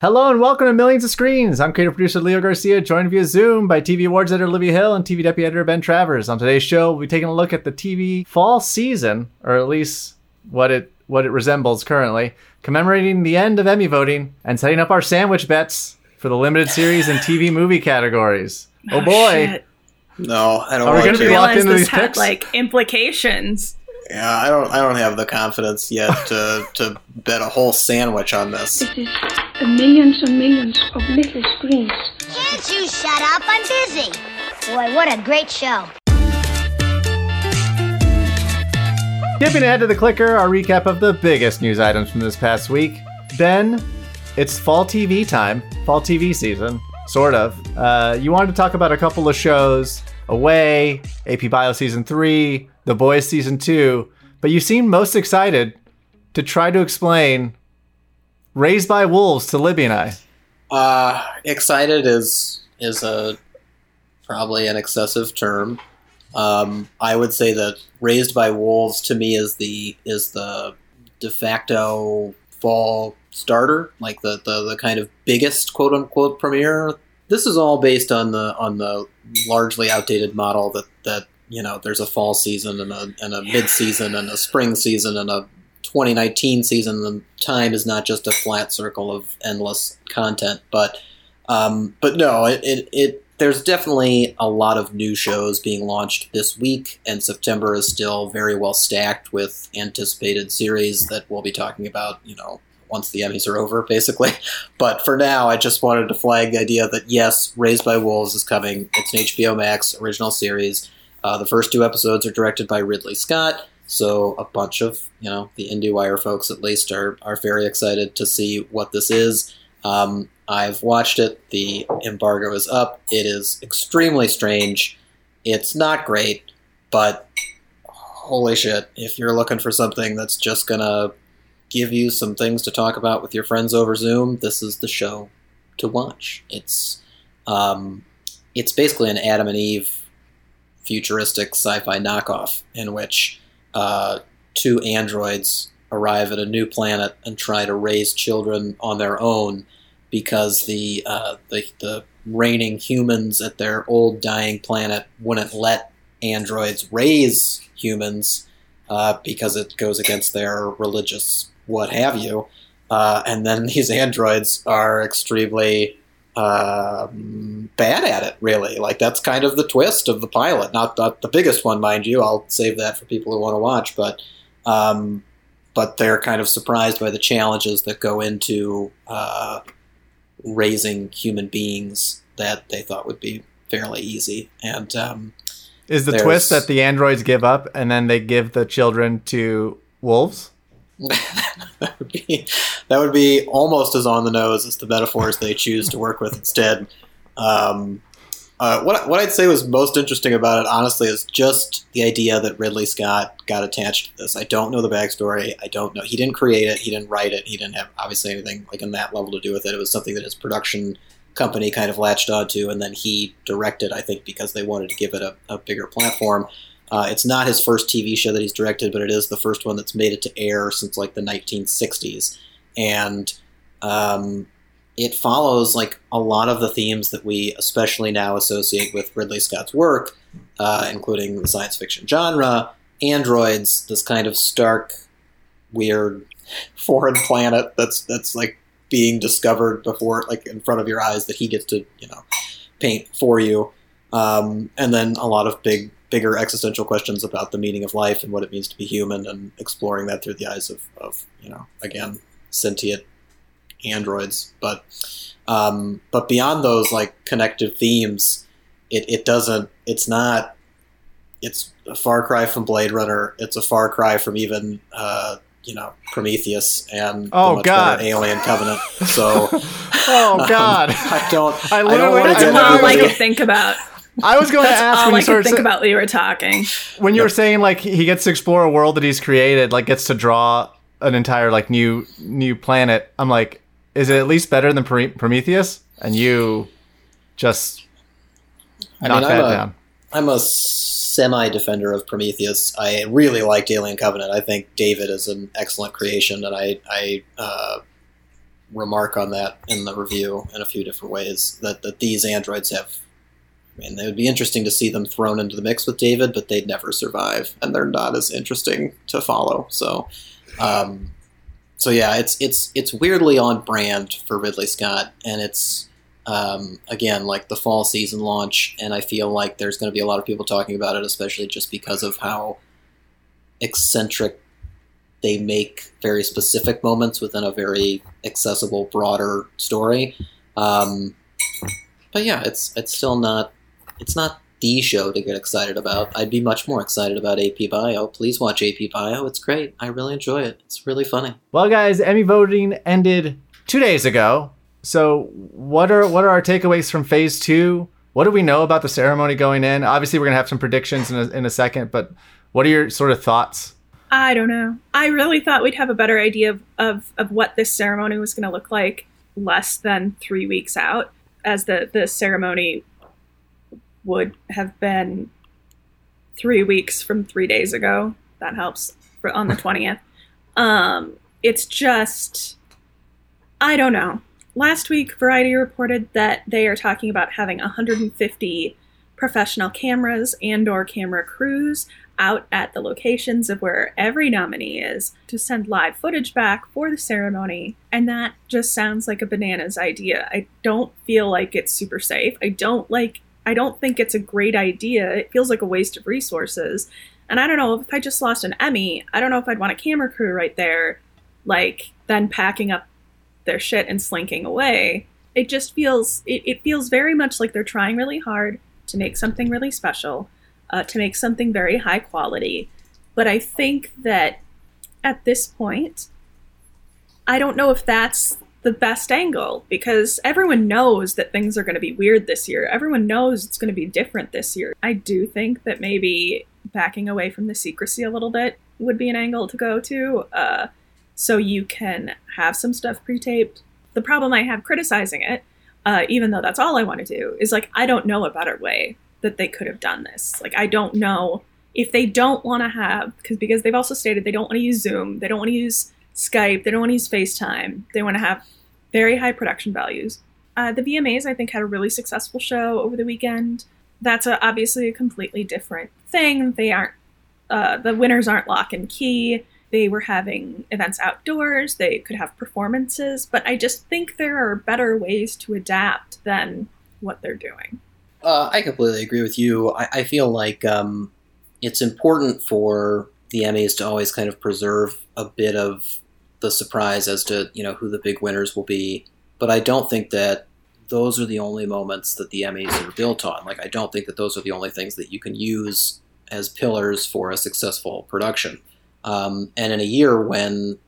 Hello and welcome to Millions of Screens. I'm creative producer Leo Garcia, joined via Zoom by TV awards editor Olivia Hill and TV deputy editor Ben Travers. On today's show, we'll be taking a look at the TV fall season, or at least what it what it resembles currently, commemorating the end of Emmy voting and setting up our sandwich bets for the limited series and TV movie categories. Oh, oh, boy! shit. No, I don't Are we want gonna to. be locked Realize into this these had picks? like implications. Yeah, I don't. I don't have the confidence yet to to bet a whole sandwich on this. This is millions and millions of little screens. Can't you shut up? I'm busy. Boy, what a great show. Skipping ahead to the clicker, our recap of the biggest news items from this past week. Ben, it's fall TV time, fall TV season, sort of. Uh, you wanted to talk about a couple of shows Away, AP Bio Season 3, The Boys Season 2, but you seem most excited to try to explain Raised by Wolves to Libby and I. Uh, excited is is a probably an excessive term. Um, I would say that Raised by Wolves to me is the is the de facto fall starter, like the, the, the kind of biggest quote unquote premiere. This is all based on the on the largely outdated model that, that you know there's a fall season and a and a mid season and a spring season and a 2019 season. The time is not just a flat circle of endless content, but um, but no, it, it, it there's definitely a lot of new shows being launched this week, and September is still very well stacked with anticipated series that we'll be talking about. You know, once the Emmys are over, basically. But for now, I just wanted to flag the idea that yes, Raised by Wolves is coming. It's an HBO Max original series. Uh, the first two episodes are directed by Ridley Scott, so a bunch of you know the IndieWire folks at least are are very excited to see what this is. Um, I've watched it. The embargo is up. It is extremely strange. It's not great, but holy shit! If you're looking for something that's just gonna give you some things to talk about with your friends over Zoom, this is the show to watch. It's um, it's basically an Adam and Eve futuristic sci-fi knockoff in which uh, two androids arrive at a new planet and try to raise children on their own because the uh, the, the reigning humans at their old dying planet wouldn't let androids raise humans uh, because it goes against their religious what have you. Uh, and then these androids are extremely um, bad at it, really. Like, that's kind of the twist of the pilot. Not, not the biggest one, mind you. I'll save that for people who want to watch. But, um, but they're kind of surprised by the challenges that go into uh, raising human beings that they thought would be fairly easy. And um, Is the twist that the androids give up and then they give the children to wolves? That would be that would be almost as on the nose as the metaphors they choose to work with instead. Um, uh, what what I'd say was most interesting about it, honestly, is just the idea that Ridley Scott got attached to this. I don't know the backstory. I don't know. He didn't create it. He didn't write it. He didn't have obviously anything like on that level to do with it. It was something that his production company kind of latched onto, and then he directed. I think because they wanted to give it a, a bigger platform. Uh, it's not his first TV show that he's directed, but it is the first one that's made it to air since like the 1960s, and um, it follows like a lot of the themes that we especially now associate with Ridley Scott's work, uh, including the science fiction genre, androids, this kind of stark, weird, foreign planet that's that's like being discovered before, like in front of your eyes, that he gets to you know paint for you, um, and then a lot of big bigger existential questions about the meaning of life and what it means to be human and exploring that through the eyes of, of you know again sentient androids but um, but beyond those like connective themes it, it doesn't it's not it's a far cry from blade runner it's a far cry from even uh, you know prometheus and Oh, the much God. better alien covenant so Oh, God. um, i don't I i, literally- don't want to That's all I everybody think about. I was going to ask all when I you could started think sa- about while you were talking. when you were saying like he gets to explore a world that he's created, like gets to draw an entire like new new planet. I'm like, is it at least better than Prometheus? And you just I knock mean, that I'm a- down. I'm a semi defender of Prometheus. I really liked Alien Covenant. I think David is an excellent creation, and I I uh, remark on that in the review in a few different ways. That that these androids have. Mean, it would be interesting to see them thrown into the mix with David, but they'd never survive, and they're not as interesting to follow. So, um, so yeah, it's it's it's weirdly on brand for Ridley Scott, and it's um, again like the fall season launch, and I feel like there's going to be a lot of people talking about it, especially just because of how eccentric they make very specific moments within a very accessible, broader story. Um, but yeah, it's it's still not it's not the show to get excited about. I'd be much more excited about AP Bio. Please watch AP Bio. It's great. I really enjoy it. It's really funny. Well, guys, Emmy voting ended two days ago. So, what are what are our takeaways from Phase Two? What do we know about the ceremony going in? Obviously, we're gonna have some predictions in a, in a second, but what are your sort of thoughts? I don't know. I really thought we'd have a better idea of, of, of what this ceremony was going to look like less than three weeks out, as the, the ceremony would have been three weeks from three days ago. That helps for, on the 20th. Um, it's just, I don't know. Last week, Variety reported that they are talking about having 150 professional cameras and or camera crews out at the locations of where every nominee is to send live footage back for the ceremony. And that just sounds like a bananas idea. I don't feel like it's super safe. I don't like I don't think it's a great idea. It feels like a waste of resources. And I don't know if I just lost an Emmy, I don't know if I'd want a camera crew right there, like then packing up their shit and slinking away. It just feels it, it feels very much like they're trying really hard to make something really special uh, to make something very high quality. But I think that at this point, I don't know if that's the best angle because everyone knows that things are going to be weird this year. Everyone knows it's going to be different this year. I do think that maybe backing away from the secrecy a little bit would be an angle to go to. Uh, so you can have some stuff pre taped. The problem I have criticizing it, uh, even though that's all I want to do, is like, I don't know a better way that they could have done this. Like I don't know if they don't want to have because because they've also stated they don't want to use Zoom, they don't want to use Skype, they don't want to use FaceTime. They want to have very high production values. Uh, the VMAs I think had a really successful show over the weekend. That's a, obviously a completely different thing. They aren't uh, the winners aren't lock and key. They were having events outdoors. They could have performances, but I just think there are better ways to adapt than what they're doing. Uh, I completely agree with you. I, I feel like um, it's important for the Emmys to always kind of preserve a bit of the surprise as to you know who the big winners will be. But I don't think that those are the only moments that the Emmys are built on. Like I don't think that those are the only things that you can use as pillars for a successful production. Um, and in a year when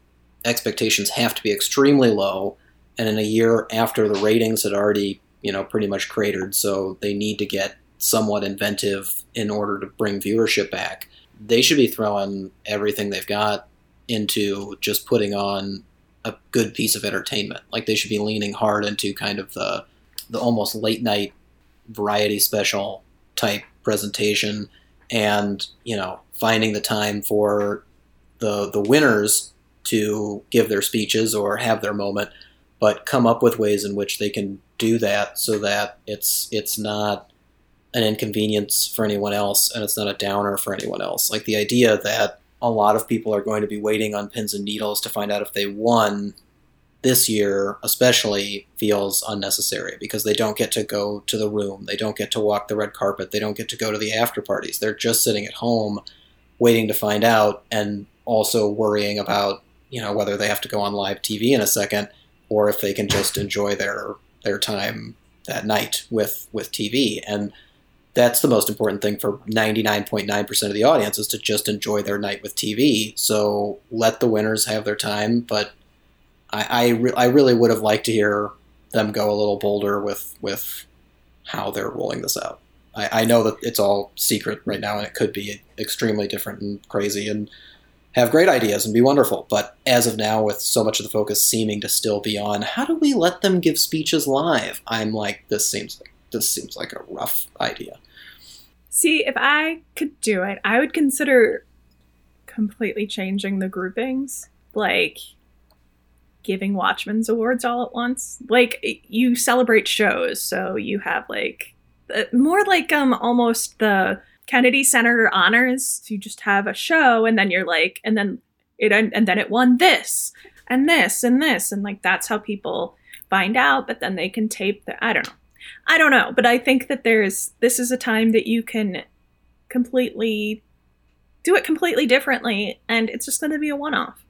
expectations have to be extremely low, and in a year after the ratings had already you know, pretty much cratered, so they need to get somewhat inventive in order to bring viewership back. They should be throwing everything they've got into just putting on a good piece of entertainment. Like they should be leaning hard into kind of the the almost late night variety special type presentation and, you know, finding the time for the the winners to give their speeches or have their moment, but come up with ways in which they can do that so that it's it's not an inconvenience for anyone else and it's not a downer for anyone else. Like the idea that a lot of people are going to be waiting on pins and needles to find out if they won this year especially feels unnecessary because they don't get to go to the room, they don't get to walk the red carpet, they don't get to go to the after parties. They're just sitting at home waiting to find out and also worrying about, you know, whether they have to go on live TV in a second or if they can just enjoy their their time that night with with TV and that's the most important thing for 99.9% of the audience is to just enjoy their night with TV. So let the winners have their time, but I I, re- I really would have liked to hear them go a little bolder with with how they're rolling this out. I, I know that it's all secret right now, and it could be extremely different and crazy, and have great ideas and be wonderful. But as of now, with so much of the focus seeming to still be on how do we let them give speeches live, I'm like, this seems like this seems like a rough idea. See, if I could do it, I would consider completely changing the groupings. Like, giving Watchmen's awards all at once. Like you celebrate shows, so you have like uh, more like um almost the Kennedy Center honors. So you just have a show, and then you're like, and then it and then it won this and this and this, and like that's how people find out. But then they can tape the. I don't know. I don't know, but I think that there's this is a time that you can completely do it completely differently, and it's just going to be a one-off.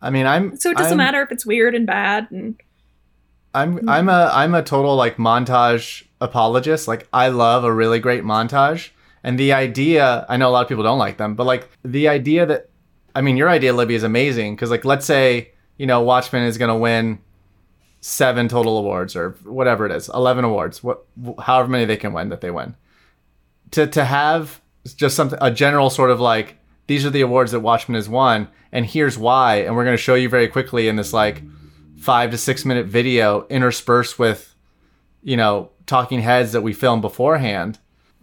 I mean, I'm So it doesn't I'm- matter if it's weird and bad, and I'm hmm. I'm a I'm a total like montage apologist. Like I love a really great montage. And the idea, I know a lot of people don't like them, but like the idea that I mean, your idea Libby is amazing cuz like let's say, you know, Watchmen is going to win 7 total awards or whatever it is, 11 awards, what however many they can win that they win. To to have just something a general sort of like these are the awards that Watchmen has won and here's why and we're going to show you very quickly in this like five to six minute video interspersed with you know talking heads that we filmed beforehand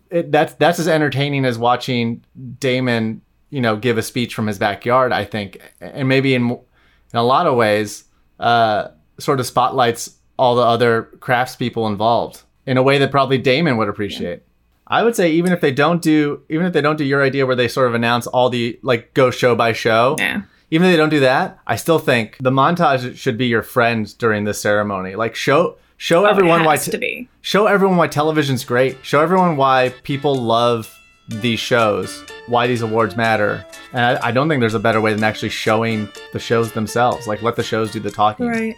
it, that's that's as entertaining as watching damon you know give a speech from his backyard i think and maybe in in a lot of ways uh sort of spotlights all the other craftspeople involved in a way that probably damon would appreciate i would say even if they don't do even if they don't do your idea where they sort of announce all the like go show by show yeah. even if they don't do that, I still think the montage should be your friend during this ceremony. Like show show everyone oh, it why te- show everyone why television's great. Show everyone why people love these shows, why these awards matter. And I, I don't think there's a better way than actually showing the shows themselves. Like let the shows do the talking. Right.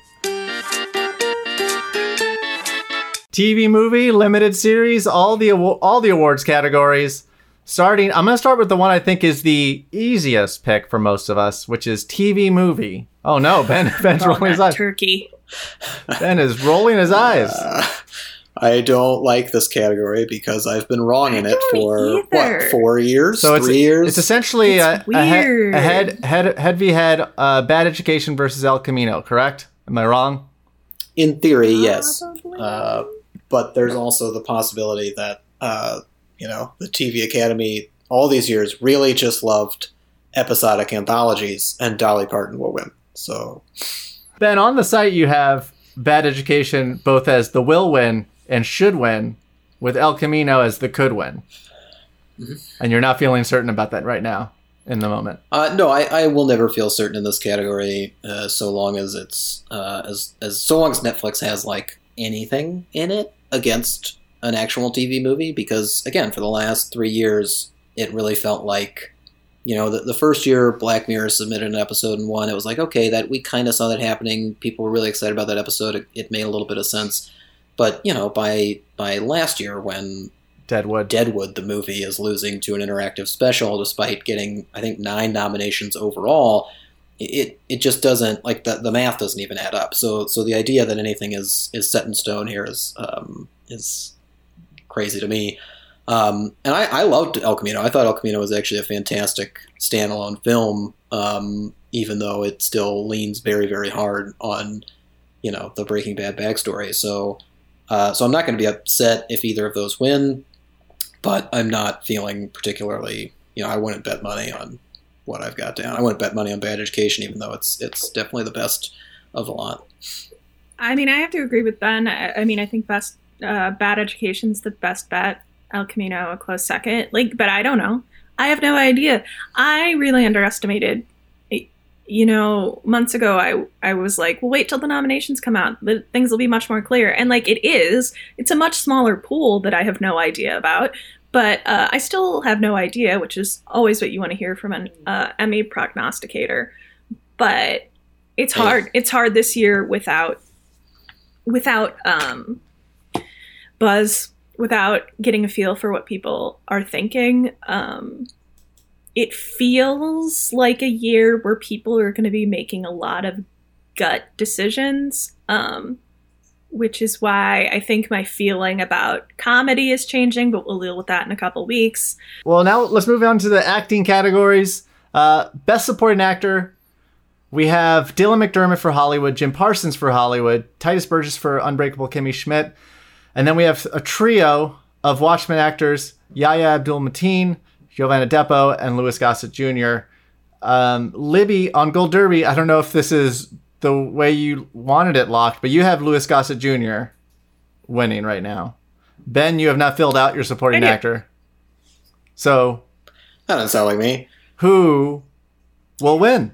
TV movie, limited series, all the all the awards categories. Starting, I'm going to start with the one I think is the easiest pick for most of us, which is TV movie. Oh no, Ben Ben's rolling his that eyes. turkey. Ben is rolling his eyes. Uh, I don't like this category because I've been wrong in it for either. what four years, So it's three years. it's essentially It's a, a, head, weird. a head head head v head uh, bad education versus El Camino. Correct? Am I wrong? in theory, yes, uh, but there's also the possibility that uh, you know the TV Academy all these years really just loved episodic anthologies, and Dolly Parton will win. So Ben, on the site you have bad education both as the will win and should win, with El Camino as the could win. And you're not feeling certain about that right now in the moment. Uh, no, I, I will never feel certain in this category uh, so long as it's uh, as as so long as Netflix has like anything in it against an actual TV movie. Because again, for the last three years, it really felt like you know the, the first year Black Mirror submitted an episode and won. It was like okay, that we kind of saw that happening. People were really excited about that episode. It, it made a little bit of sense. But you know, by by last year when Deadwood. Deadwood, the movie, is losing to an interactive special despite getting, I think, nine nominations overall. It it just doesn't like the, the math doesn't even add up. So so the idea that anything is is set in stone here is um, is crazy to me. Um, and I, I loved El Camino. I thought El Camino was actually a fantastic standalone film, um, even though it still leans very very hard on you know the Breaking Bad backstory. So uh, so I'm not going to be upset if either of those win but I'm not feeling particularly. You know, I wouldn't bet money on what I've got down. I wouldn't bet money on Bad Education, even though it's it's definitely the best of a lot. I mean, I have to agree with Ben. I, I mean, I think best uh, bad education's the best bet. El Camino a close second. Like, but I don't know. I have no idea. I really underestimated. You know, months ago, I I was like, well, wait till the nominations come out. The things will be much more clear. And like, it is. It's a much smaller pool that I have no idea about. But uh, I still have no idea, which is always what you want to hear from an uh, Emmy prognosticator. But it's hard. It's hard this year without without um, buzz, without getting a feel for what people are thinking. Um, it feels like a year where people are going to be making a lot of gut decisions, um, which is why I think my feeling about comedy is changing, but we'll deal with that in a couple weeks. Well, now let's move on to the acting categories. Uh, Best Supporting Actor. We have Dylan McDermott for Hollywood, Jim Parsons for Hollywood, Tituss Burgess for Unbreakable Kimmy Schmidt, and then we have a trio of Watchmen actors: Yahya Abdul Mateen, Jovan Adepo, and Louis Gossett Jr. Um, Libby on Gold Derby. I don't know if this is the way you wanted it locked, but you have Louis Gossett Jr. winning right now. Ben, you have not filled out your supporting I do. actor. So That doesn't sound like me. who will win?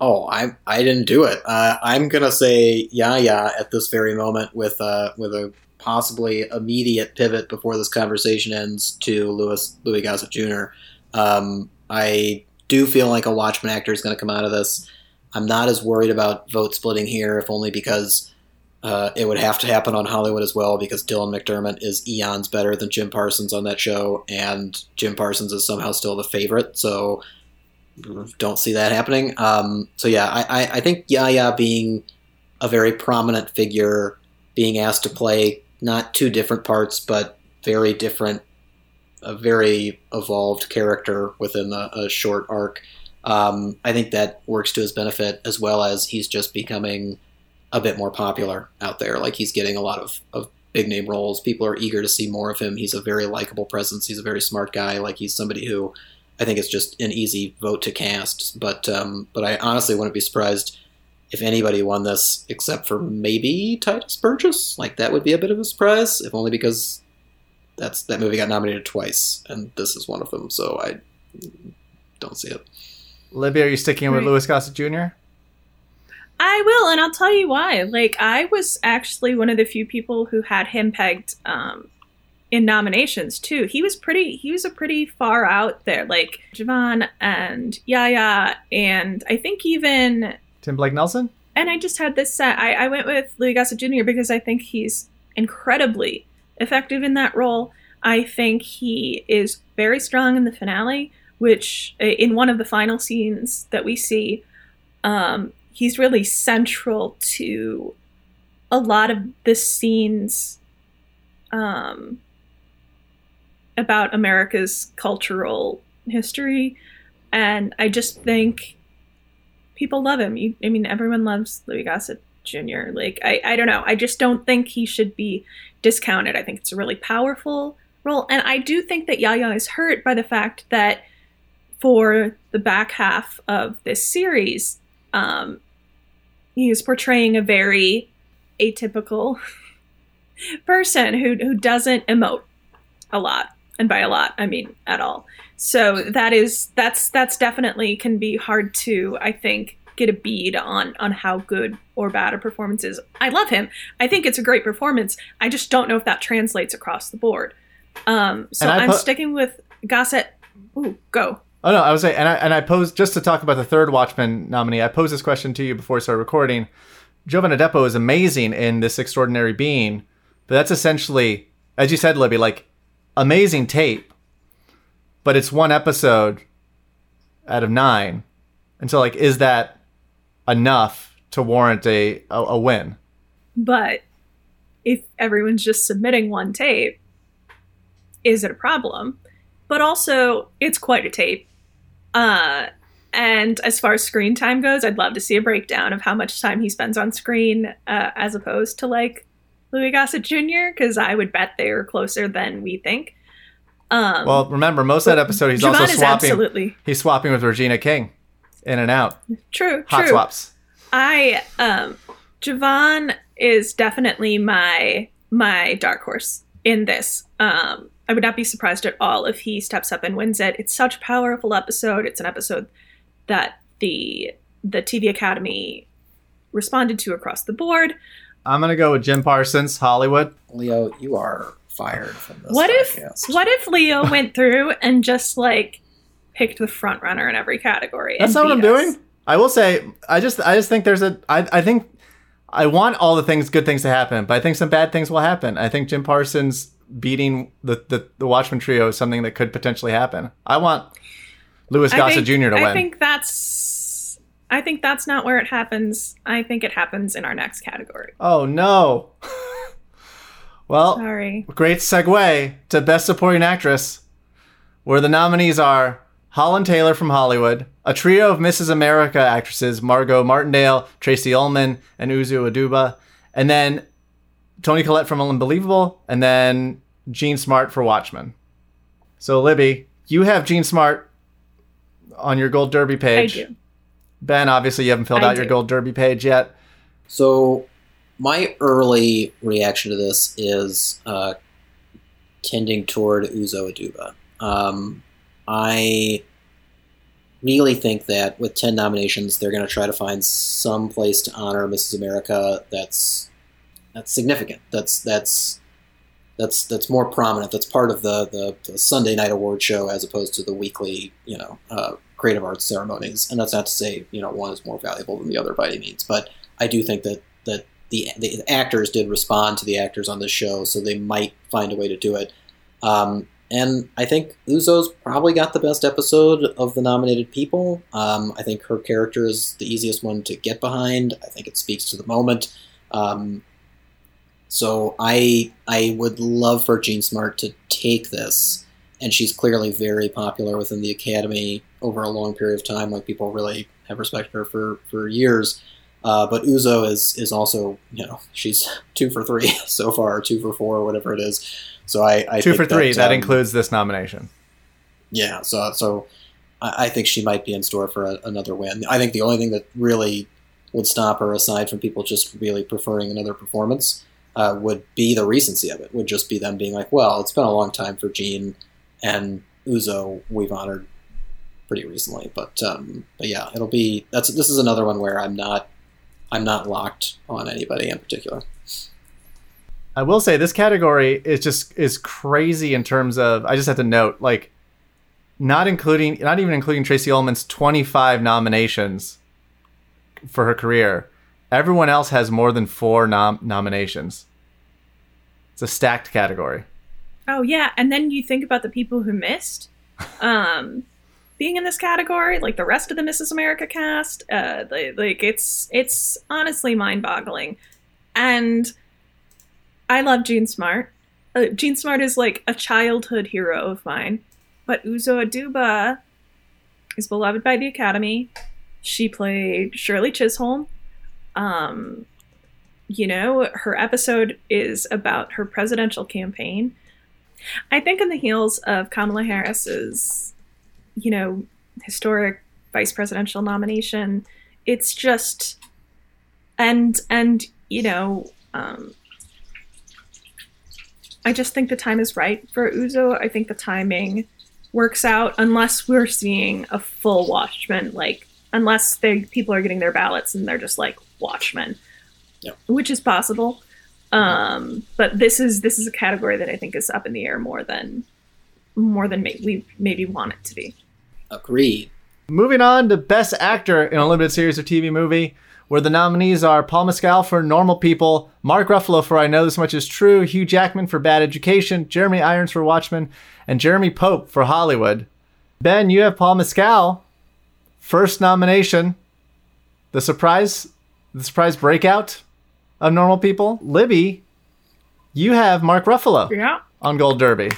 Oh, I I didn't do it. Uh, I'm gonna say Yaya at this very moment with uh with a possibly immediate pivot before this conversation ends to Louis Louis Gossett Jr. Um, I do feel like a Watchmen actor is going to come out of this. I'm not as worried about vote splitting here, if only because uh, it would have to happen on Hollywood as well, because Dylan McDermott is eons better than Jim Parsons on that show, and Jim Parsons is somehow still the favorite. So don't see that happening. Um, so yeah, I, I, I think Yaya being a very prominent figure, being asked to play not two different parts, but very different, a very evolved character within a, a short arc. Um, I think that works to his benefit, as well as he's just becoming a bit more popular out there. Like he's getting a lot of, of big name roles. People are eager to see more of him. He's a very likable presence. He's a very smart guy. Like he's somebody who I think is just an easy vote to cast. But um, but I honestly wouldn't be surprised if anybody won this except for maybe Tituss Burgess. Like that would be a bit of a surprise, if only because that's that movie got nominated twice, and this is one of them. So I don't see it. Libby, are you sticking with Louis Gossett Jr.? I will, and I'll tell you why. Like, I was actually one of the few people who had him pegged um, in nominations too. He was pretty. He was a pretty far out there, like Jovan and Yaya, and I think even. Tim Blake Nelson? And I just had this set. I, I went with Louis Gossett Jr. because I think he's incredibly effective in that role. I think he is very strong in the finale, which uh, in one of the final scenes that we see, um, he's really central to a lot of the scenes um, about America's cultural history. And I just think people love him. You, I mean, everyone loves Louis Gossett Jr. Like, I, I don't know. I just don't think he should be discounted. I think it's a really powerful role. And I do think that Yaya is hurt by the fact that for the back half of this series, um, he is portraying a very atypical person who, who doesn't emote a lot. And by a lot, I mean at all. So that is that's that's definitely can be hard to I think get a bead on on how good or bad a performance is. I love him. I think it's a great performance. I just don't know if that translates across the board. Um, so I'm sticking with Gossett. Ooh, go. Oh no, I was saying, and I and I posed just to talk about the third Watchmen nominee. I posed this question to you before we started recording. Jovan Adepo is amazing in this extraordinary being, but that's essentially, as you said, Libby, like amazing tape, but it's one episode out of nine, and so like, is that enough to warrant a a, a win? But if everyone's just submitting one tape, is it a problem? But also, it's quite a tape. Uh, and as far as screen time goes, I'd love to see a breakdown of how much time he spends on screen uh, as opposed to like Louis Gossett Jr., because I would bet they're closer than we think. Um, Well, remember, most of that episode he's Jovan also swapping. absolutely He's swapping with Regina King, in and out, true. hot true. swaps. I um Jovan is definitely my my dark horse in this. Um I would not be surprised at all if he steps up and wins it. It's such a powerful episode. It's an episode that the the TV Academy responded to across the board. I'm gonna go with Jim Parsons, Hollywood. Leo, you are fired from this. What if what if Leo went through and just like picked the front runner in every category? That's not what I'm us? doing. I will say, I just, I just think there's a, I, I think, I want all the things, good things to happen, but I think some bad things will happen. I think Jim Parsons beating the the, the Watchmen trio is something that could potentially happen. I want Louis Gossett Jr. to I win. I think that's I think that's not where it happens. I think it happens in our next category. oh no. well, Sorry. great segue to Best Supporting Actress, where the nominees are Holland Taylor from Hollywood, a trio of Mrs. America actresses, Margot Martindale, Tracey Ullman, and Uzo Aduba, and then Toni Collette from Unbelievable, and then Jean Smart for Watchmen. So, Libby, you have Jean Smart on your Gold Derby page. I page. do. Ben, obviously, you haven't filled I out your. Gold Derby page yet. So, my early reaction to this is uh, tending toward Uzo Aduba. Um, I really think that with 10 nominations, they're going to try to find some place to honor Mrs. America that's that's significant. That's that's that's that's more prominent. That's part of the, the, the Sunday night award show as opposed to the weekly, you know, uh, creative arts ceremonies. And that's not to say you know one is more valuable than the other by any means, but I do think that that the the actors did respond to the actors on this show, so they might find a way to do it. Um, and I think Uzo's probably got the best episode of the nominated people. Um, I think her character is the easiest one to get behind. I think it speaks to the moment. Um, so I I would love for Jean Smart to take this, and she's clearly very popular within the Academy over a long period of time. Like people really have respected her for for years. Uh, but Uzo is is also you know she's two for three so far, two for four, whatever it is. So I, I Two for three. That, um, includes this nomination. yeah, so so I, I think she might be in store for a, another win. I think the only thing that really would stop her, aside from people just really preferring another performance, uh, would be the recency of it. Would just be them being like, well, it's been a long time for Jean and Uzo. We've honored pretty recently, but um, but yeah, it'll be that's this is another one where I'm not I'm not locked on anybody in particular. I will say this category is just is crazy in terms of I just have to note like not including not even including Tracey Ullman's 25 nominations for her career. Everyone else has more than 4 nom- nominations. It's a stacked category. Oh yeah, and then you think about the people who missed um being in this category, like the rest of the Mrs. America cast, uh like, it's it's honestly mind-boggling. And I love Jean Smart. Uh, Jean Smart is like a childhood hero of mine, but Uzo Aduba is beloved by the Academy. She played Shirley Chisholm. Um, you know, her episode is about her presidential campaign. I think in the heels of Kamala Harris's, you know, historic vice presidential nomination, it's just and and you know, um, I just think the time is right for Uzo. I think the timing works out unless we're seeing a full Watchmen, like unless they people are getting their ballots and they're just like Watchmen, Yeah. which is possible. Um, but this is this is a category that I think is up in the air more than more than may- we maybe want it to be. Agreed. Moving on to Best Actor in a Limited Series or TV Movie, where the nominees are Paul Mescal for Normal People, Mark Ruffalo for I Know This Much Is True, Hugh Jackman for Bad Education, Jeremy Irons for Watchmen, and Jeremy Pope for Hollywood. Ben, you have Paul Mescal, first nomination, the surprise, the surprise breakout of Normal People. Libby, you have Mark Ruffalo Yeah, on Gold Derby.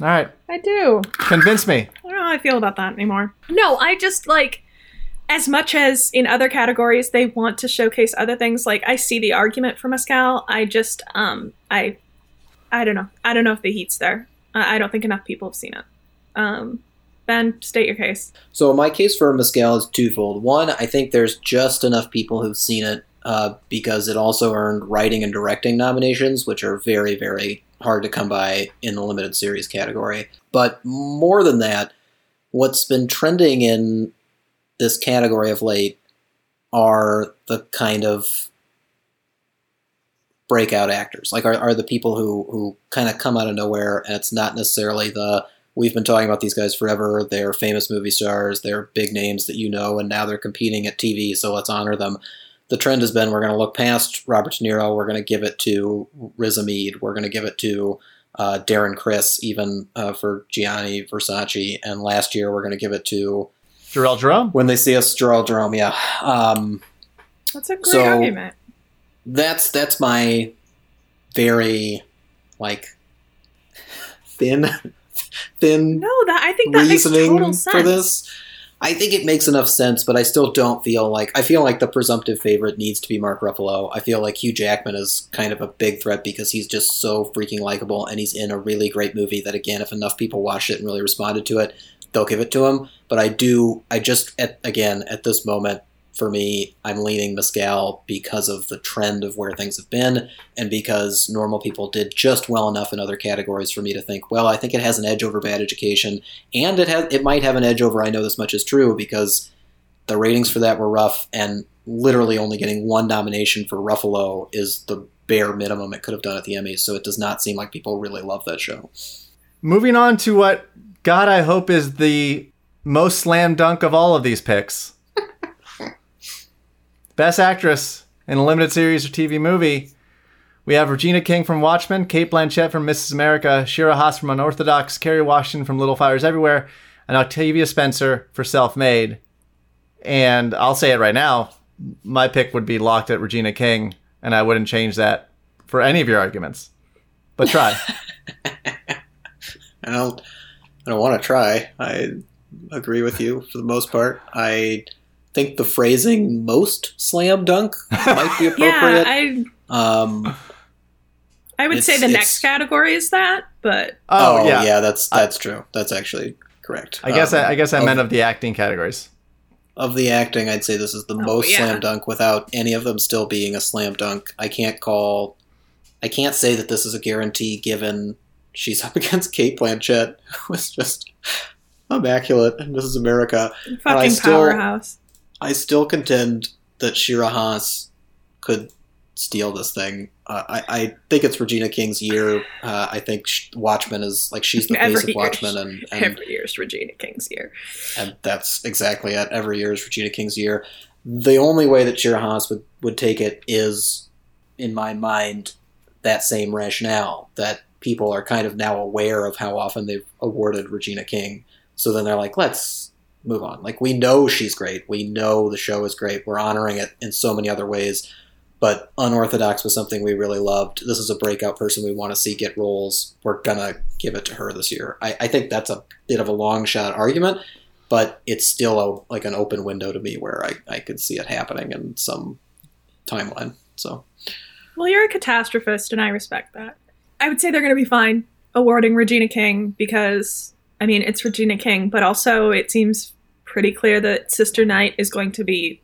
All right, I do. convince me. I don't know how I feel about that anymore. No, I just like as much as in other categories they want to showcase other things. Like I see the argument for Mescal. I just um I I don't know. I don't know if the heat's there. I I don't think enough people have seen it. Um, Ben, state your case. So my case for Mescal is twofold. One, I think there's just enough people who've seen it uh, because it also earned writing and directing nominations, which are very, very hard to come by in the limited series category. But more than that, what's been trending in this category of late are the kind of breakout actors. Like are, are the people who, who kind of come out of nowhere and it's not necessarily the we've been talking about these guys forever. They're famous movie stars. They're big names that you know, and now they're competing at TV. So let's honor them. The trend has been we're going to look past Robert De Niro. We're going to give it to Riz Ahmed. We're going to give it to uh, Darren Criss, even uh, for Gianni Versace. And last year we're going to give it to Jharrel Jerome. when they see us, Gerald Jerome. Yeah, um, That's a great So- argument. that's that's my very like thin thin No, that I think that makes total sense. for this. I think it makes enough sense, but I still don't feel like I feel like the presumptive favorite needs to be Mark Ruffalo. I feel like Hugh Jackman is kind of a big threat because he's just so freaking likable and he's in a really great movie that again, if enough people watched it and really responded to it, they'll give it to him. But I do, I just at again at this moment, for me, I'm leaning Mescal because of the trend of where things have been, and because normal people did just well enough in other categories for me to think, well, I think it has an edge over Bad Education, and it has it might have an edge over I Know This Much Is True because the ratings for that were rough, and literally only getting one nomination for Ruffalo is the bare minimum it could have done at the Emmys. So it does not seem like people really love that show. Moving on to what God I hope is the most slam dunk of all of these picks. Best actress in a limited series or TV movie. We have Regina King from Watchmen, Cate Blanchett from Mrs. America, Shira Haas from Unorthodox, Kerry Washington from Little Fires Everywhere, and Octavia Spencer for Self Made. And I'll say it right now, my pick would be locked at Regina King, and I wouldn't change that for any of your arguments. But try. I don't. I don't want to try. I agree with you for the most part. I think the phrasing "most slam dunk" might be appropriate. yeah, I um, I would say the next category is that, but Oh, yeah. yeah, that's that's true. That's actually correct. I guess Um, I, I guess I of- meant of the acting categories. of the acting, I'd say this is the Oh, most yeah. slam dunk without any of them still being a slam dunk. I can't call, I can't say that this is a guarantee given she's up against Cate Blanchett, who was just immaculate in Mrs. America. I fucking still- powerhouse. I still contend that Shira Haas could steal this thing. Uh, I, I think it's Regina King's year. Uh, I think Watchmen is like she's the face of. Watchmen, and, and Every year's Regina King's year. and that's exactly it. Every year is Regina King's year. The only way that Shira Haas would, would take it is, in my mind, that same rationale that people are kind of now aware of how often they've awarded Regina King. So then they're like, let's move on. Like, we know she's great. We know the show is great. We're honoring it in so many other ways. But Unorthodox was something we really loved. This is a breakout person we want to see get roles. We're to give it to her this year. I, I think that's a bit of a long shot argument but it's still a, like an open window to me where I, I could see it happening in some timeline. So Well, you're a catastrophist, and I respect that. I would say they're to be fine awarding Regina King because, I mean, it's Regina King, but also it seems pretty clear that Sister Night is going to be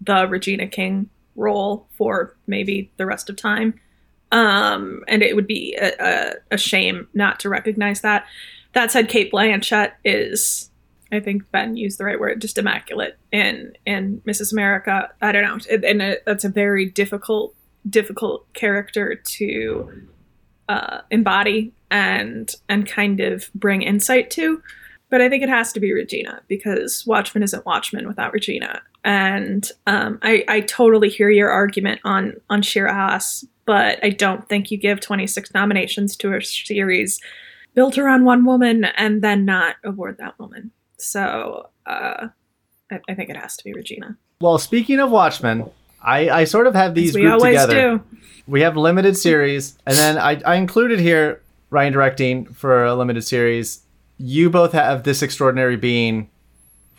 the Regina King role for maybe the rest of time. Um, and it would be a, a, a shame not to recognize that. That said, Cate Blanchett is, I think Ben used the right word, just immaculate in in Mrs. America. I don't know, and that's a very difficult difficult character to uh, embody and and kind of bring insight to. But I think it has to be Regina because Watchmen isn't Watchmen without Regina. And um, I, I totally hear your argument on on Shira Haas, but I don't think you give 26 nominations to a series built around one woman and then not award that woman. So uh, I, I think it has to be Regina. Well, speaking of Watchmen, I, I sort of have these we grouped always together. do. We have limited series, and then I, I included here Ryan directing for a limited series. You both have this extraordinary being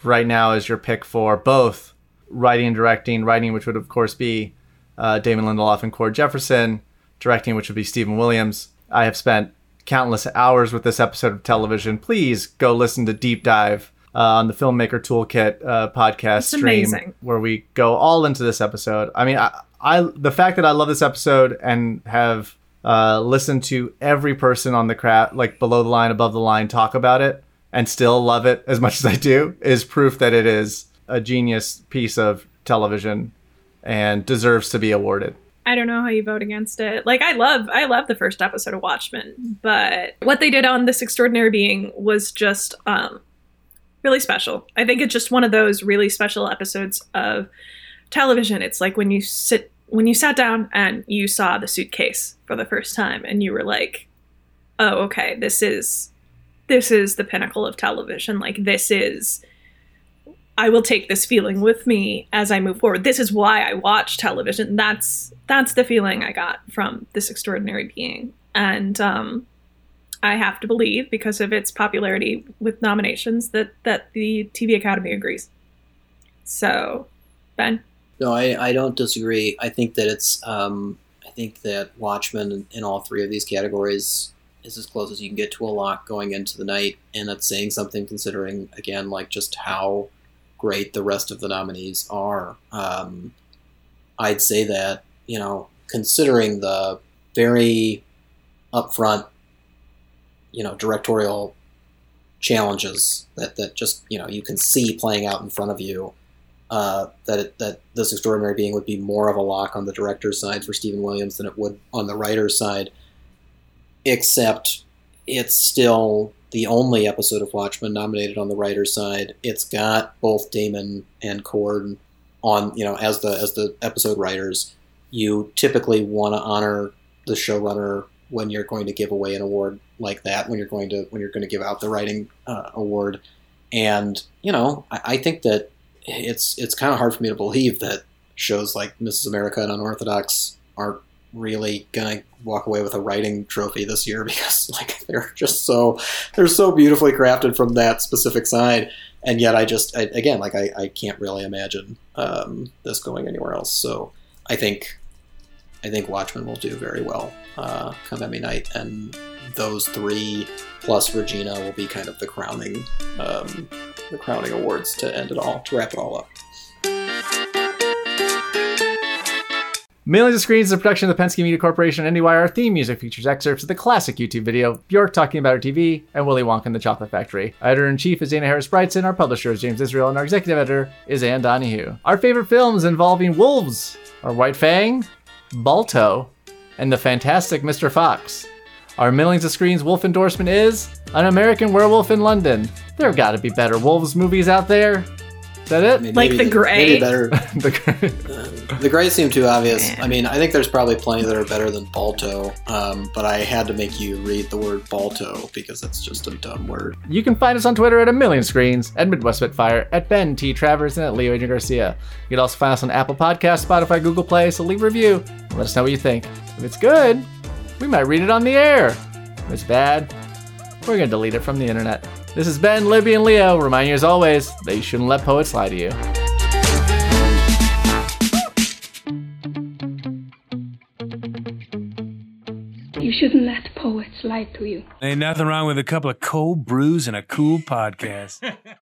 right now as your pick for both writing and directing. Writing, which would of course be uh, Damon Lindelof and Cord Jefferson. Directing, which would be Stephen Williams. I have spent countless hours with this episode of television. Please go listen to Deep Dive uh, on the Filmmaker Toolkit uh, podcast It's stream, amazing. where we go all into this episode. I mean, I, I the fact that I love this episode and have uh, listened to every person on the craft, like below the line, above the line, talk about it, and still love it as much as I do, is proof that it is a genius piece of television and deserves to be awarded. I don't know how you vote against it. Like I love I love the first episode of Watchmen, but what they did on this extraordinary being was just um really special. I think it's just one of those really special episodes of television. It's like when you sit when you sat down and you saw the suitcase for the first time and you were like, "Oh, okay, this is this is the pinnacle of television. Like this is I will take this feeling with me as I move forward. This is why I watch television. That's that's the feeling I got from this extraordinary being. And um, I have to believe, because of its popularity with nominations, that that the TV Academy agrees. So, Ben, no, I, I don't disagree. I think that it's um, I think that Watchmen in, all three of these categories is as close as you can get to a lock going into the night, and it's saying something considering again like just how great the rest of the nominees are. Um, I'd say that you know, considering the very upfront, you know, directorial challenges that, that just you know you can see playing out in front of you. Uh, that it, that this extraordinary being would be more of a lock on the director's side for Stephen Williams than it would on the writer's side. Except it's still the only episode of Watchmen nominated on the writer's side. It's got both Damon and Cord on you know as the as the episode writers. You typically want to honor the showrunner when you're going to give away an award like that. When you're going to when you're going to give out the writing uh, award, and you know I, I think that it's it's kind of hard for me to believe that shows like Mrs. America and Unorthodox aren't really gonna walk away with a writing trophy this year because like they're just so they're so beautifully crafted from that specific side and yet i just I, again like I, I can't really imagine um, this going anywhere else so i think i think watchmen will do very well uh, come emmy night and those three plus regina will be kind of the crowning um, the crowning awards to end it all to wrap it all up Millions of Screens is a production of the Penske Media Corporation and IndieWire. Our theme music features excerpts of the classic YouTube video, Bjork talking about her TV, and Willy Wonka and the Chocolate Factory. Editor in chief is Dana Harris Bridson, our publisher is James Israel, and our executive editor is Ann Donahue. Our favorite films involving wolves are White Fang, Balto, and the fantastic Mr. Fox. Our Millions of Screens wolf endorsement is An American Werewolf in London. There have got to be better wolves movies out there. Is that it? I mean, Like maybe- The Grey? maybe better The- The Grey seemed too obvious. I mean, I think there's probably plenty that are better than Balto, um, but I had to make you read the word Balto because that's just a dumb word. You can find us on Twitter at a million screens, at Midwest Spitfire, at Ben T. Travers, and at Leo Adrian Garcia. You can also find us on Apple Podcasts, Spotify, Google Play, so leave a review and let us know what you think. If it's good, we might read it on the air. If it's bad, we're going to delete it from the internet. This has been Libby, and Leo. Remind you as always that you shouldn't let poets lie to you. You shouldn't let poets lie to you. Ain't nothing wrong with a couple of cold brews and a cool podcast.